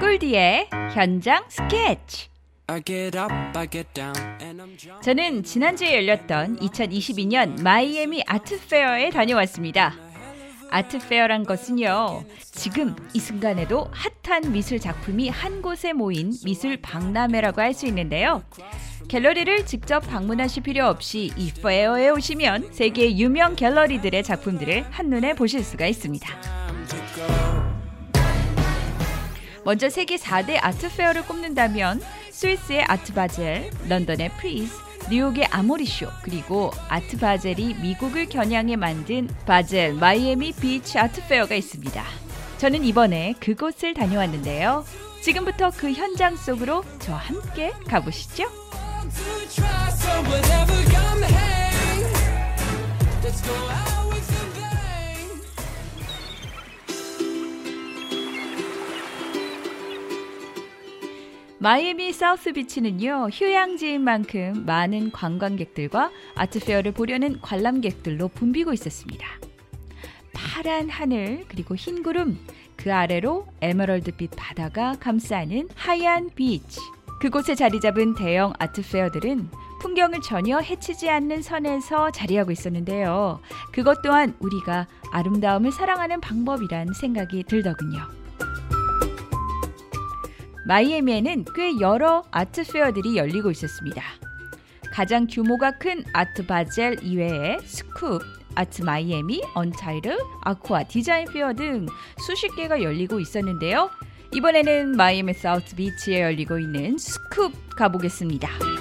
꿀디의 현장 스케치. 저는 지난주에 열렸던 2022년 마이애미 아트페어에 다녀왔습니다. 아트페어란 것은요, 지금 이 순간에도 핫한 미술 작품이 한 곳에 모인 미술 박람회라고 할 수 있는데요. 갤러리를 직접 방문하실 필요 없이 이 페어에 오시면 세계 유명 갤러리들의 작품들을 한눈에 보실 수가 있습니다. 먼저 세계 4대 아트페어를 꼽는다면 스위스의 아트바젤, 런던의 프리즈, 뉴욕의 아모리쇼, 그리고 아트바젤이 미국을 겨냥해 만든 바젤 마이애미 비치 아트페어가 있습니다. 저는 이번에 그곳을 다녀왔는데요. 지금부터 그 현장 속으로 저와 함께 가보시죠. 마이애미 사우스 비치는요, 휴양지인 만큼 많은 관광객들과 아트페어를 보려는 관람객들로 붐비고 있었습니다. 파란 하늘, 그리고 흰 구름, 그 아래로 에메랄드빛 바다가 감싸는 하얀 비치. 그곳에 자리 잡은 대형 아트페어들은 풍경을 전혀 해치지 않는 선에서 자리하고 있었는데요. 그것 또한 우리가 아름다움을 사랑하는 방법이란 생각이 들더군요. 마이애미에는 꽤 여러 아트 페어들이 열리고 있었습니다. 가장 규모가 큰 Art Basel 이외에 Scope, Art Miami, Untitled, Aqua Design Fair 등 수십 개가 열리고 있었는데요. 이번에는 마이애미 사우스 비치에 열리고 있는 Scope 가보겠습니다.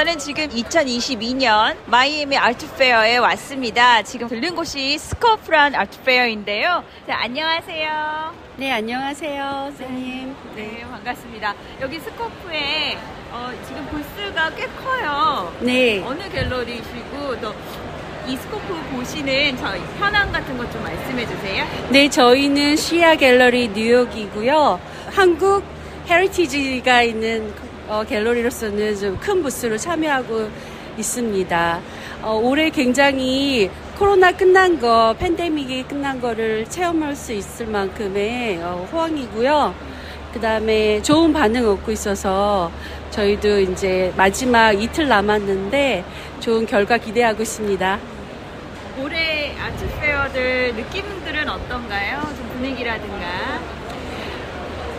저는 지금 2022년 마이애미 아트페어에 왔습니다. 지금 들른 곳이 Scope란 아트페어인데요. 네, 안녕하세요. 네, 안녕하세요, 선생님. 네, 반갑습니다. 여기 Scope에 어, 지금 부스가 꽤 커요. 네. 어느 갤러리시고 또 이 Scope 보시는 저 현황 같은 것 좀 말씀해 주세요. 네, 저희는 시아 갤러리 뉴욕이고요. 한국 heritage가 있는 어, 갤러리로서는 좀 큰 부스로 참여하고 있습니다. 어, 올해 굉장히 코로나 끝난 거, 팬데믹이 끝난 거를 체험할 수 있을 만큼의 어, 호황이고요. 그 다음에 좋은 반응 얻고 있어서 저희도 이제 마지막 이틀 남았는데 좋은 결과 기대하고 있습니다. 올해 아트 페어들 느낌들은 어떤가요? 좀 분위기라든가.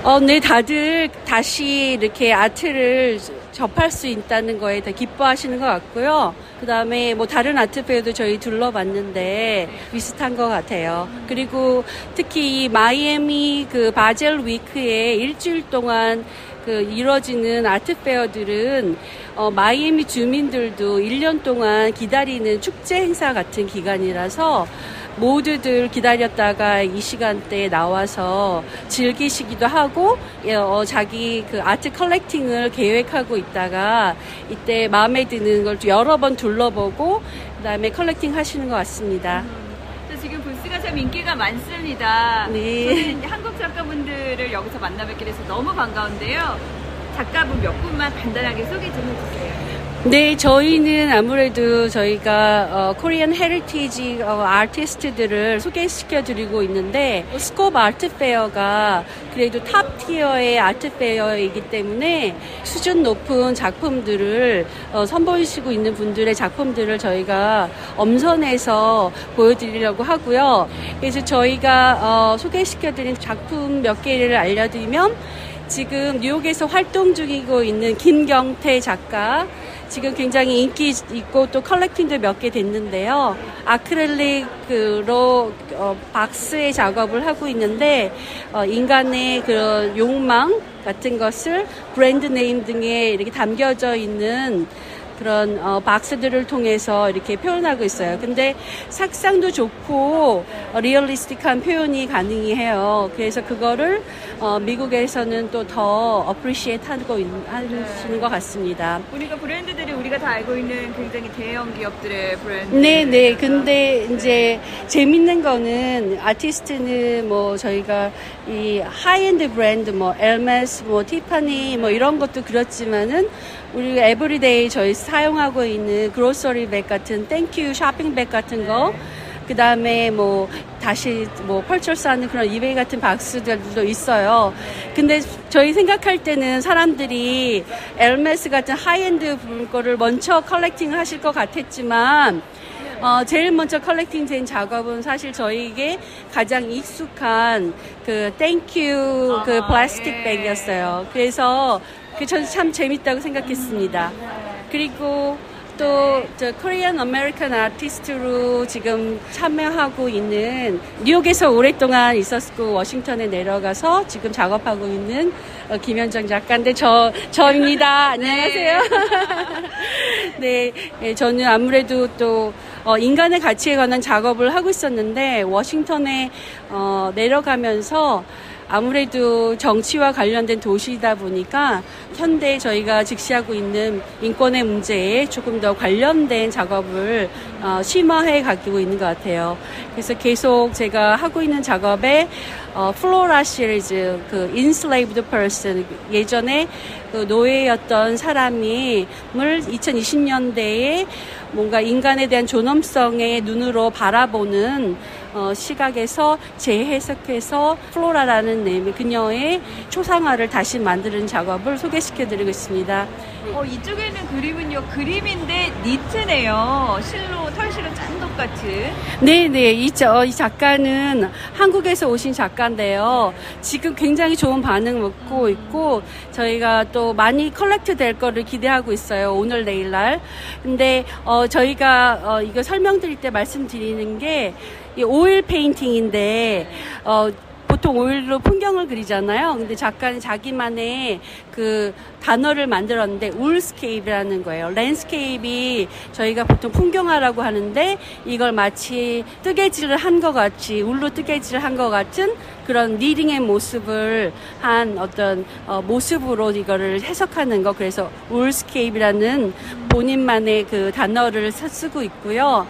어, 네, 다들 다시 이렇게 아트를 접할 수 있다는 거에 더 기뻐하시는 것 같고요. 그 다음에 뭐 다른 아트페어도 저희 둘러봤는데 비슷한 것 같아요. 그리고 특히 이 마이애미 그 바젤 위크에 일주일 동안 그 이루어지는 아트페어들은 어, 마이애미 주민들도 1년 동안 기다리는 축제 행사 같은 기간이라서 모두들 기다렸다가 이 시간대에 나와서 즐기시기도 하고 예, 어, 자기 그 아트 컬렉팅을 계획하고 있다가 이때 마음에 드는 걸 여러 번 둘러보고 그다음에 collecting 하시는 것 같습니다. 음, 지금 부스가 참 인기가 많습니다. 네. 저는 한국 작가분들을 여기서 만나 뵙게 돼서 너무 반가운데요. 작가분 몇 분만 간단하게 소개 좀 해주세요. 네, 저희는 아무래도 저희가 어, Korean heritage 어, 아티스트들을 소개시켜 드리고 있는데 Scope 아트 페어가 그래도 top tier의 아트 페어이기 때문에 수준 높은 작품들을 어, 선보이시고 있는 분들의 작품들을 저희가 엄선해서 보여드리려고 하고요. 그래서 저희가 어, 소개시켜 드린 작품 몇 개를 알려드리면 지금 뉴욕에서 활동 중이고 있는 김경태 작가 지금 굉장히 인기 있고 또 컬렉팅도 몇 개 됐는데요. 아크릴릭으로 어, 박스의 작업을 하고 있는데 어, 인간의 그런 욕망 같은 것을 brand name 등에 이렇게 담겨져 있는 그런 어, 박스들을 통해서 이렇게 표현하고 있어요. 근데 색상도 좋고 어, realistic한 표현이 가능해요. 그래서 그거를 어, 미국에서는 또 더 appreciate 하고 하시는 것 같습니다. 보니까 브랜드들이 우리가 다 알고 있는 굉장히 대형 기업들의 브랜드. 네, 네. 근데 이제 재밌는 거는 아티스트는 뭐 저희가 이 하이엔드 브랜드 뭐 Hermès, 뭐 Tiffany 뭐 이런 것도 그렇지만은 우리 everyday 저희 사용하고 있는 grocery bag 같은 thank you 쇼핑백 같은 거, 그 다음에 뭐 다시 뭐 purchase하는 그런 eBay 같은 박스들도 있어요. 근데 저희 생각할 때는 사람들이 Hermès 같은 하이엔드 물건을 먼저 collecting 하실 것 같았지만 어, 제일 먼저 collecting 된 작업은 사실 저희에게 가장 익숙한 그 thank you 그 아, plastic 예. bag이었어요. 그래서 그 저는 참 재밌다고 생각했습니다. 그리고 또 저 Korean American artist로 지금 참여하고 있는 뉴욕에서 오랫동안 있었고 워싱턴에 내려가서 지금 작업하고 있는 어, 김현정 작가인데 저 저입니다. 안녕하세요. 네, 예, 저는 아무래도 또 어, 인간의 가치에 관한 작업을 하고 있었는데 워싱턴에 어, 내려가면서 아무래도 정치와 관련된 도시이다 보니까 현대 저희가 직시하고 있는 인권의 문제에 조금 더 관련된 작업을 어, 심화해 가고 있는 것 같아요. 그래서 계속 제가 하고 있는 작업에 어, 플로라 시리즈, 그 enslaved person 예전에 그 노예였던 사람이 물 2020년대에 뭔가 인간에 대한 존엄성의 눈으로 바라보는 어, 시각에서 재해석해서 플로라라는 name, 그녀의 초상화를 다시 만드는 작업을 소개시켜드리고 있습니다. 어, 이쪽에는 그림은요 그림인데 니트네요. 실로 털실로 짠 것 같은. 네네, 이, 저, 이 작가는 한국에서 오신 작가인데요. 지금 굉장히 좋은 반응 얻고 있고, 저희가 또 많이 collect 될 거를 기대하고 있어요. 오늘, 내일 날. 근데, 어, 저희가, 어, 이거 설명드릴 때 말씀드리는 게, 이 oil painting인데, 어, 보통 오일로 풍경을 그리잖아요. 근데 작가는 자기만의 그 단어를 만들었는데 woolscape라는 거예요. landscape이 저희가 보통 풍경화라고 하는데 이걸 마치 뜨개질을 한 것 같이 울로 뜨개질을 한 것 같은 그런 reading의 모습을 한 어떤 어, 모습으로 이거를 해석하는 거 그래서 woolscape라는 본인만의 그 단어를 사- 쓰고 있고요.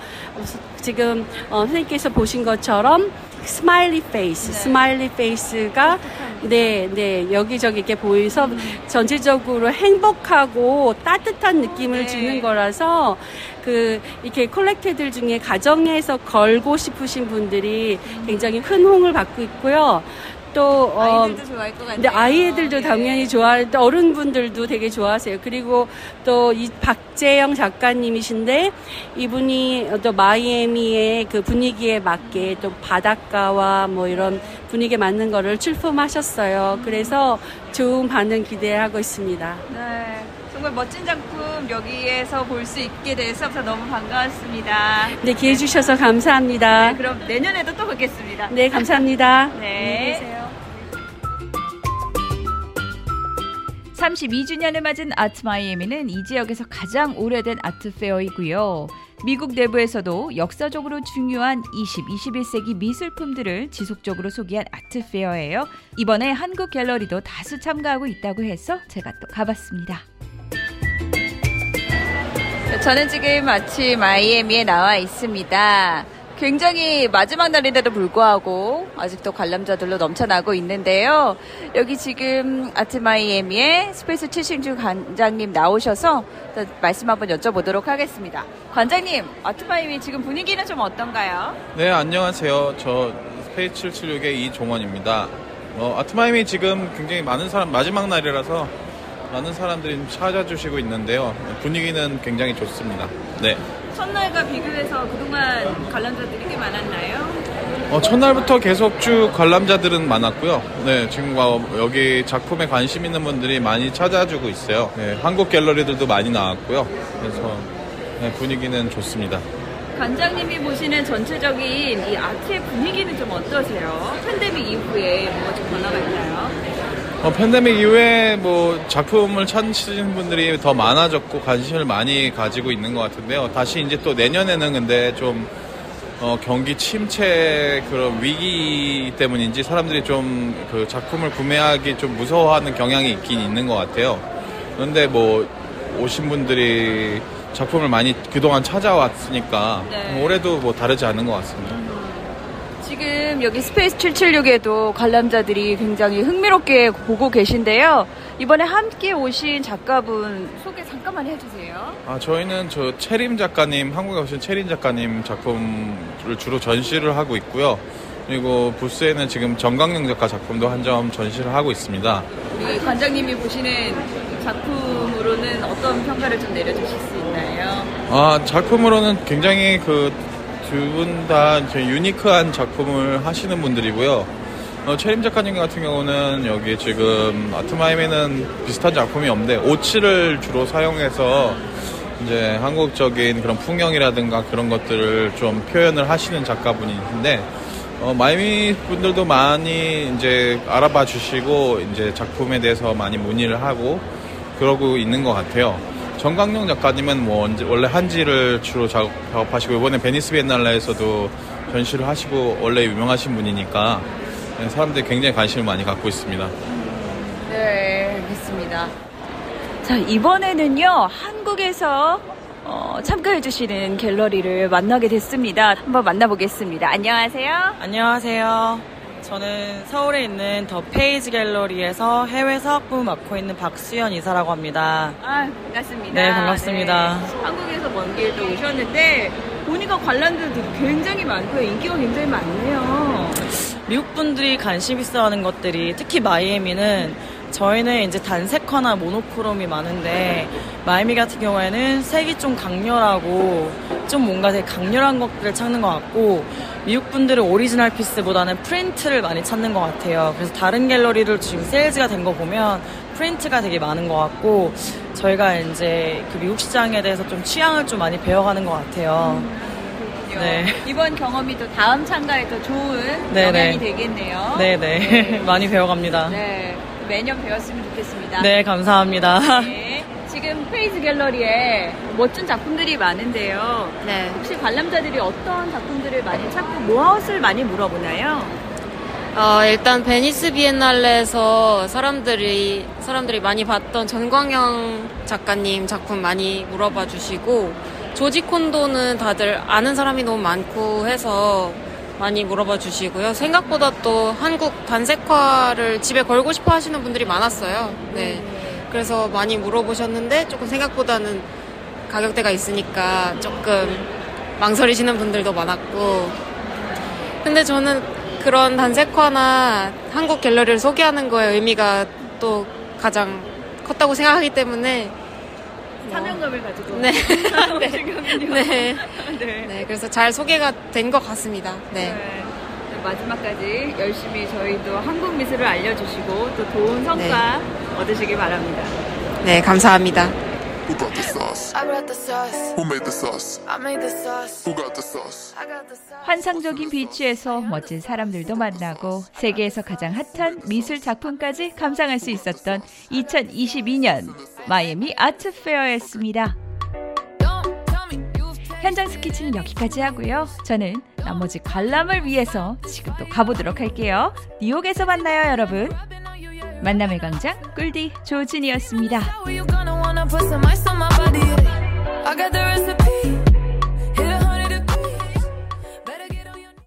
지금 어, 선생님께서 보신 것처럼 smiley face, smiley face가 네, 네 여기저기 이렇게 보여서 전체적으로 행복하고 따뜻한 느낌을 네. 주는 거라서 그 이렇게 collector들 중에 가정에서 걸고 싶으신 분들이 굉장히 큰 호응을 받고 있고요. 또 어, 아이들도 좋아할 것 같아요. 근데 아이들도 예. 당연히 좋아하는데 어른분들도 되게 좋아하세요. 그리고 또 이 박재영 작가님이신데 이분이 또 마이애미의 그 분위기에 맞게 또 바닷가와 뭐 이런 분위기에 맞는 거를 출품하셨어요. 그래서 좋은 반응 기대하고 있습니다. 네, 정말 멋진 작품 여기에서 볼 수 있게 돼서 너무 반가웠습니다. 네, 기회 주셔서 감사합니다. 네, 그럼 내년에도 또 뵙겠습니다. 네, 감사합니다. 네. 32주년을 맞은 아트 마이애미는 이 지역에서 가장 오래된 아트 페어이고요. 미국 내부에서도 역사적으로 중요한 20, 21세기 미술품들을 지속적으로 소개한 아트 페어예요. 이번에 한국 갤러리도 다수 참가하고 있다고 해서 제가 또 가봤습니다. 저는 지금 아침 마이애미에 나와 있습니다. 굉장히 마지막 날인데도 불구하고 아직도 관람자들로 넘쳐나고 있는데요. 여기 지금 아트 마이애미의 스페이스 최신주 관장님 나오셔서 말씀 한번 여쭤보도록 하겠습니다. 관장님, Art Miami 지금 분위기는 좀 어떤가요? 네, 안녕하세요. 저 Space 776의 이종원입니다. 어, Art Miami 지금 굉장히 많은 사람, 마지막 날이라서 많은 사람들이 좀 찾아주시고 있는데요. 분위기는 굉장히 좋습니다. 네. 첫날과 비교해서 그동안 관람자들이 꽤 많았나요? 어, 첫날부터 계속 쭉 관람자들은 많았고요. 네, 지금 뭐 여기 작품에 관심 있는 분들이 많이 찾아주고 있어요. 네, 한국 갤러리들도 많이 나왔고요. 그래서 네, 분위기는 좋습니다. 관장님이 보시는 전체적인 이 아트의 분위기는 좀 어떠세요? 팬데믹 이후에 뭐가 좀 변화가 있나요? 어, 팬데믹 이후에 뭐 작품을 찾으시는 분들이 더 많아졌고 관심을 많이 가지고 있는 것 같은데요. 다시 이제 또 내년에는 근데 좀 어, 경기 침체 그런 위기 때문인지 사람들이 좀 그 작품을 구매하기 좀 무서워하는 경향이 있긴 있는 것 같아요. 그런데 뭐 오신 분들이 작품을 많이 그동안 찾아왔으니까 네. 올해도 뭐 다르지 않은 것 같습니다. 지금 여기 Space 776에도 관람자들이 굉장히 흥미롭게 보고 계신데요. 이번에 함께 오신 작가분 소개 잠깐만 해주세요. 아, 저희는 저 채림 작가님, 한국에 오신 채림 작가님 작품을 주로 전시를 하고 있고요. 그리고 부스에는 지금 정강영 작가 작품도 한 점 전시를 하고 있습니다. 우리 관장님이 보시는 작품으로는 어떤 평가를 좀 내려주실 수 있나요? 아, 작품으로는 굉장히 그 두 분 다 유니크한 작품을 하시는 분들이고요. 어, 최림 작가님 같은 경우는 여기 지금 아트마임에는 비슷한 작품이 없는데 오치를 주로 사용해서 이제 한국적인 그런 풍경이라든가 그런 것들을 좀 표현을 하시는 작가분이신데 어, 마이미 분들도 많이 이제 알아봐 주시고 이제 작품에 대해서 많이 문의를 하고 그러고 있는 것 같아요. 전광영 작가님은 뭐 언제- 원래 한지를 주로 작업, 작업하시고 이번에 베니스 비엔날레에서도 전시를 하시고 원래 유명하신 분이니까 사람들이 굉장히 관심을 많이 갖고 있습니다. 네, 알겠습니다. 자, 이번에는요, 한국에서 어, 참가해주시는 갤러리를 만나게 됐습니다. 한번 만나보겠습니다. 안녕하세요. 안녕하세요. 저는 서울에 있는 더 페이지 갤러리에서 해외 사업부 맡고 있는 박수현 이사라고 합니다. 아, 반갑습니다. 네, 반갑습니다. 네, 한국에서 먼 길도 오셨는데, 보니까 관람들도 굉장히 많고요. 인기가 굉장히 많네요. 미국 분들이 관심 있어 하는 것들이 특히 마이애미는 저희는 이제 단색화나 모노크롬이 많은데 마이애미 같은 경우에는 색이 좀 강렬하고 좀 뭔가 되게 강렬한 것들을 찾는 것 같고 미국 분들은 original piece보다는 프린트를 많이 찾는 것 같아요. 그래서 다른 갤러리를 지금 세일즈가 된 거 보면 프린트가 되게 많은 것 같고 저희가 이제 그 미국 시장에 대해서 좀 취향을 좀 많이 배워가는 것 같아요. 네. 이번 경험이 또 다음 참가에 더 좋은 네, 영향이 네. 되겠네요. 네네. 많이 배워갑니다. 네, 매년 배웠으면 좋겠습니다. 네, 감사합니다. 네, 지금 페이지 갤러리에 멋진 작품들이 많은데요. 네. 혹시 관람자들이 어떤 작품들을 많이 찾고 무엇을 많이 물어보나요? 어, 일단 베니스 비엔날레에서 사람들이 사람들이 많이 봤던 전광영 작가님 작품 많이 물어봐 주시고 조지 콘도는 다들 아는 사람이 너무 많고 해서 많이 물어봐 주시고요. 생각보다 또 한국 단색화를 집에 걸고 싶어 하시는 분들이 많았어요. 네. 그래서 많이 물어보셨는데 조금 생각보다는 가격대가 있으니까 조금 망설이시는 분들도 많았고 근데 저는 그런 단색화나 한국 갤러리를 소개하는 거에 의미가 또 가장 컸다고 생각하기 때문에 뭐, 사명감을 가지고 네. 오시군요. 네. 네. 네, 그래서 잘 소개가 된 것 같습니다. 네. 네. 마지막까지 열심히 저희도 한국 미술을 알려주시고 또 좋은 성과 얻으시길 바랍니다. 네, 감사합니다. Who brought the sauce? I brought the sauce. Who made the sauce? I made the sauce. Who got the sauce? I got the sauce. 환상적인 비치에서 멋진 사람들도 만나고 세계에서 가장 핫한 미술 작품까지 감상할 수 있었던 2022년 마이애미 아트 페어였습니다. 현장 스케치는 여기까지 하고요. 저는 나머지 관람을 위해서 지금 또 가보도록 할게요. 뉴욕에서 만나요, 여러분. 만남의 광장 꿀디 조진이었습니다. Wanna put some ice on my body? I got the recipe.